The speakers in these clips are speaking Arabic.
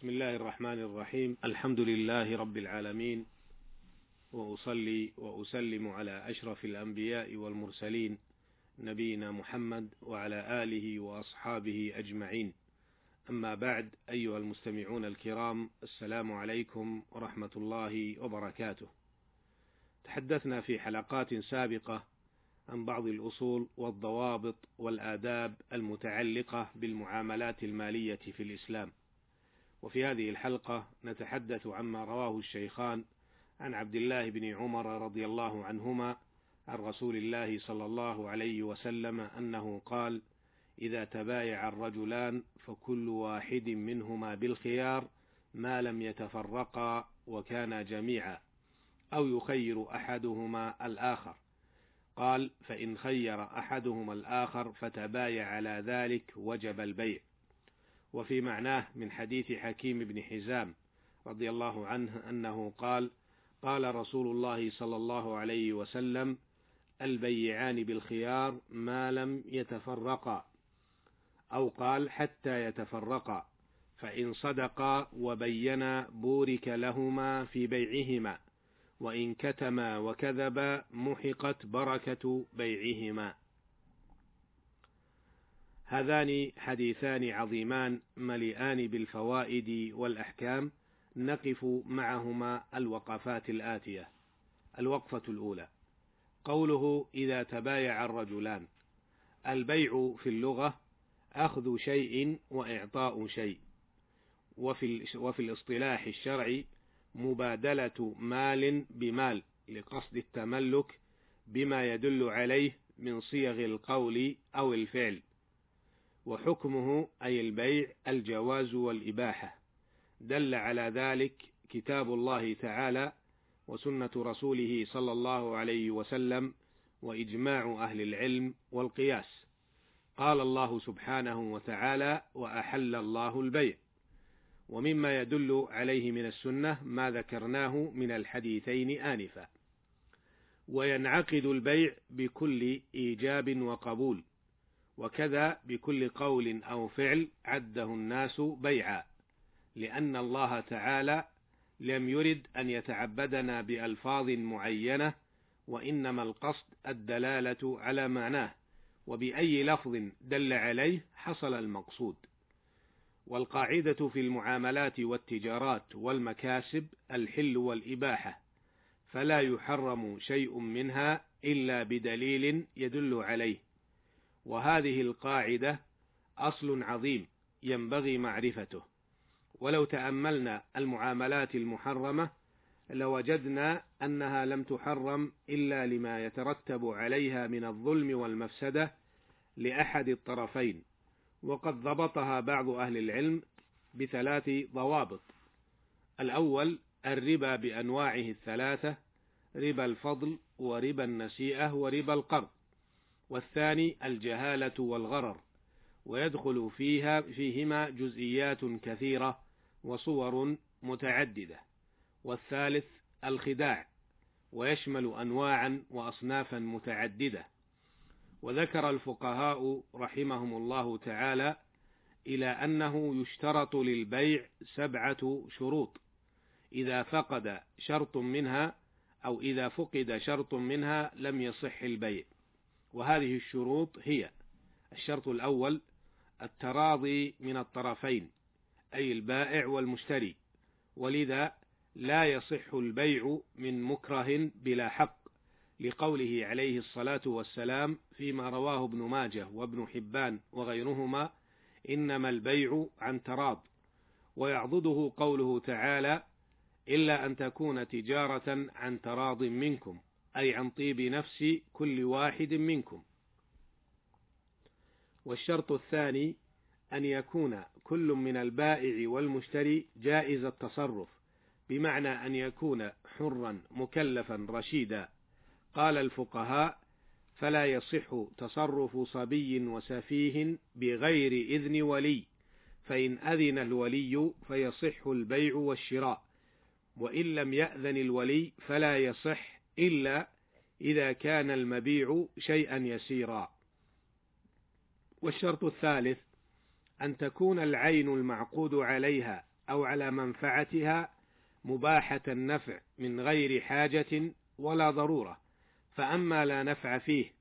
بسم الله الرحمن الرحيم. الحمد لله رب العالمين. وأصلي وأسلم على أشرف الأنبياء والمرسلين نبينا محمد وعلى آله وأصحابه أجمعين. أما بعد أيها المستمعون الكرام السلام عليكم ورحمة الله وبركاته. تحدثنا في حلقات سابقة عن بعض الأصول والضوابط والآداب المتعلقة بالمعاملات المالية في الإسلام. وفي هذه الحلقة نتحدث عما رواه الشيخان عن عبد الله بن عمر رضي الله عنهما عن رسول الله صلى الله عليه وسلم أنه قال: إذا تبايع الرجلان فكل واحد منهما بالخيار ما لم يتفرقا وكانا جميعا، أو يخير أحدهما الآخر. قال: فإن خير أحدهما الآخر فتبايع على ذلك وجب البيع. وفي معناه من حديث حكيم بن حزام رضي الله عنه أنه قال قال رسول الله صلى الله عليه وسلم البيعان بالخيار ما لم يتفرقا أو قال حتى يتفرقا فإن صدقا وبينا بورك لهما في بيعهما وإن كتما وكذبا محقت بركة بيعهما. هذان حديثان عظيمان مليئان بالفوائد والأحكام. نقف معهما الوقفات الآتية. الوقفة الأولى. قوله إذا تبايع الرجلان. البيع في اللغة أخذ شيء وإعطاء شيء. وفي, وفي الاصطلاح الشرعي مبادلة مال بمال لقصد التملك بما يدل عليه من صيغ القول أو الفعل. وحكمه أي البيع الجواز والإباحة. دل على ذلك كتاب الله تعالى وسنة رسوله صلى الله عليه وسلم وإجماع أهل العلم والقياس. قال الله سبحانه وتعالى وأحل الله البيع. ومما يدل عليه من السنة ما ذكرناه من الحديثين آنفا. وينعقد البيع بكل إيجاب وقبول. وكذا بكل قول أو فعل عده الناس بيعا لأن الله تعالى لم يرد أن يتعبدنا بألفاظ معينة وإنما القصد الدلالة على معناه وبأي لفظ دل عليه حصل المقصود. والقاعدة في المعاملات والتجارات والمكاسب الحل والإباحة فلا يحرم شيء منها إلا بدليل يدل عليه. وهذه القاعدة أصل عظيم ينبغي معرفته. ولو تأملنا المعاملات المحرمة لوجدنا أنها لم تحرم إلا لما يترتب عليها من الظلم والمفسدة لأحد الطرفين وقد ضبطها بعض أهل العلم بثلاث ضوابط. الأول الربا بأنواعه الثلاثة ربا الفضل وربا النسيئة وربا القرض. والثاني الجهالة والغرر ويدخل فيها فيهما جزئيات كثيرة وصور متعددة. والثالث الخداع ويشمل أنواعا وأصنافا متعددة. وذكر الفقهاء رحمهم الله تعالى إلى أنه يشترط للبيع سبعة شروط. إذا فقد شرط منها أو إذا فقد شرط منها لم يصح البيع. وهذه الشروط هي الشرط الأول التراضي من الطرفين أي البائع والمشتري ولذا لا يصح البيع من مكره بلا حق لقوله عليه الصلاة والسلام فيما رواه ابن ماجه وابن حبان وغيرهما إنما البيع عن تراض. ويعضده قوله تعالى إلا أن تكون تجارة عن تراض منكم. أي عن طيب نفس كل واحد منكم. والشرط الثاني أن يكون كل من البائع والمشتري جائز التصرف بمعنى أن يكون حرا مكلفا رشيدا. قال الفقهاء فلا يصح تصرف صبي وسفيه بغير إذن ولي فإن أذن الولي فيصح البيع والشراء وإن لم يأذن الولي فلا يصح إلا إذا كان المبيع شيئا يسيرا. والشرط الثالث أن تكون العين المعقود عليها أو على منفعتها مباحة النفع من غير حاجة ولا ضرورة. فأما لا نفع فيه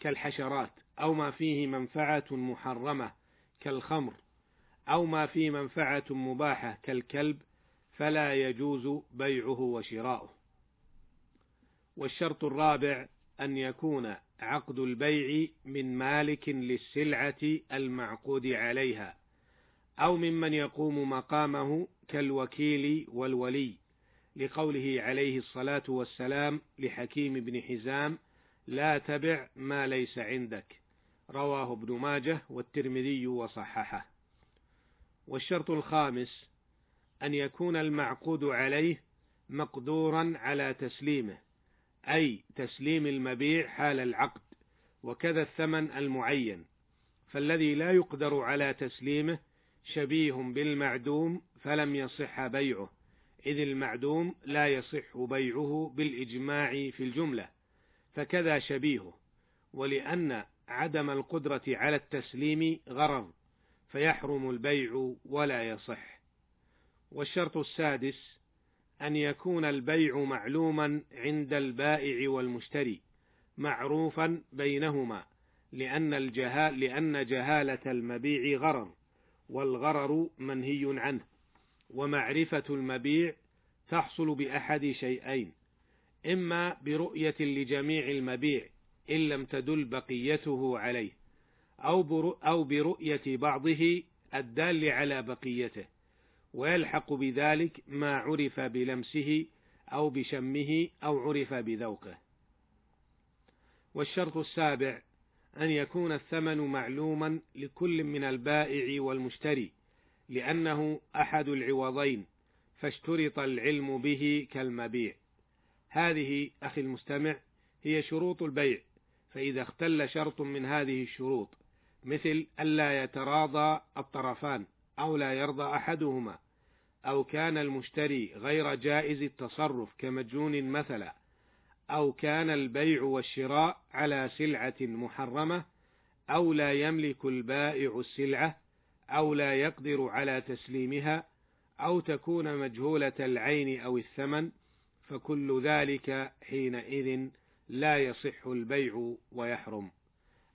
كالحشرات أو ما فيه منفعة محرمة كالخمر أو ما فيه منفعة مباحة كالكلب فلا يجوز بيعه وشراؤه. والشرط الرابع أن يكون عقد البيع من مالك للسلعة المعقود عليها أو ممن يقوم مقامه كالوكيل والولي لقوله عليه الصلاة والسلام لحكيم بن حزام لا تبع ما ليس عندك رواه ابن ماجه والترمذي وصححه. والشرط الخامس أن يكون المعقود عليه مقدورا على تسليمه أي تسليم المبيع حال العقد وكذا الثمن المعين فالذي لا يقدر على تسليمه شبيه بالمعدوم فلم يصح بيعه إذ المعدوم لا يصح بيعه بالإجماع في الجملة فكذا شبيهه ولأن عدم القدرة على التسليم غرض فيحرم البيع ولا يصح. والشرط السادس أن يكون البيع معلوما عند البائع والمشتري معروفا بينهما لأن الجهال لأن جهالة المبيع غرر والغرر منهي عنه ومعرفة المبيع تحصل بأحد شيئين إما برؤية لجميع المبيع إن لم تدل بقيته عليه أو برؤية بعضه الدال على بقيته. ويلحق بذلك ما عرف بلمسه أو بشمه أو عرف بذوقه. والشرط السابع أن يكون الثمن معلوما لكل من البائع والمشتري لأنه أحد العوضين فاشترط العلم به كالمبيع. هذه أخي المستمع هي شروط البيع فإذا اختل شرط من هذه الشروط مثل ألا يتراضى الطرفان أو لا يرضى أحدهما أو كان المشتري غير جائز التصرف كمجنون مثلا أو كان البيع والشراء على سلعة محرمة أو لا يملك البائع السلعة أو لا يقدر على تسليمها أو تكون مجهولة العين أو الثمن فكل ذلك حينئذ لا يصح البيع ويحرم.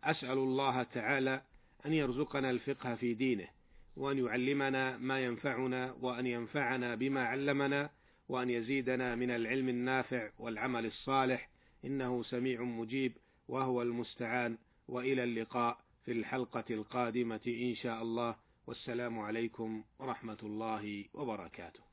أسأل الله تعالى أن يرزقنا الفقه في دينه. وأن يعلمنا ما ينفعنا وأن ينفعنا بما علمنا وأن يزيدنا من العلم النافع والعمل الصالح. إنه سميع مجيب وهو المستعان. وإلى اللقاء في الحلقة القادمة إن شاء الله. والسلام عليكم ورحمة الله وبركاته.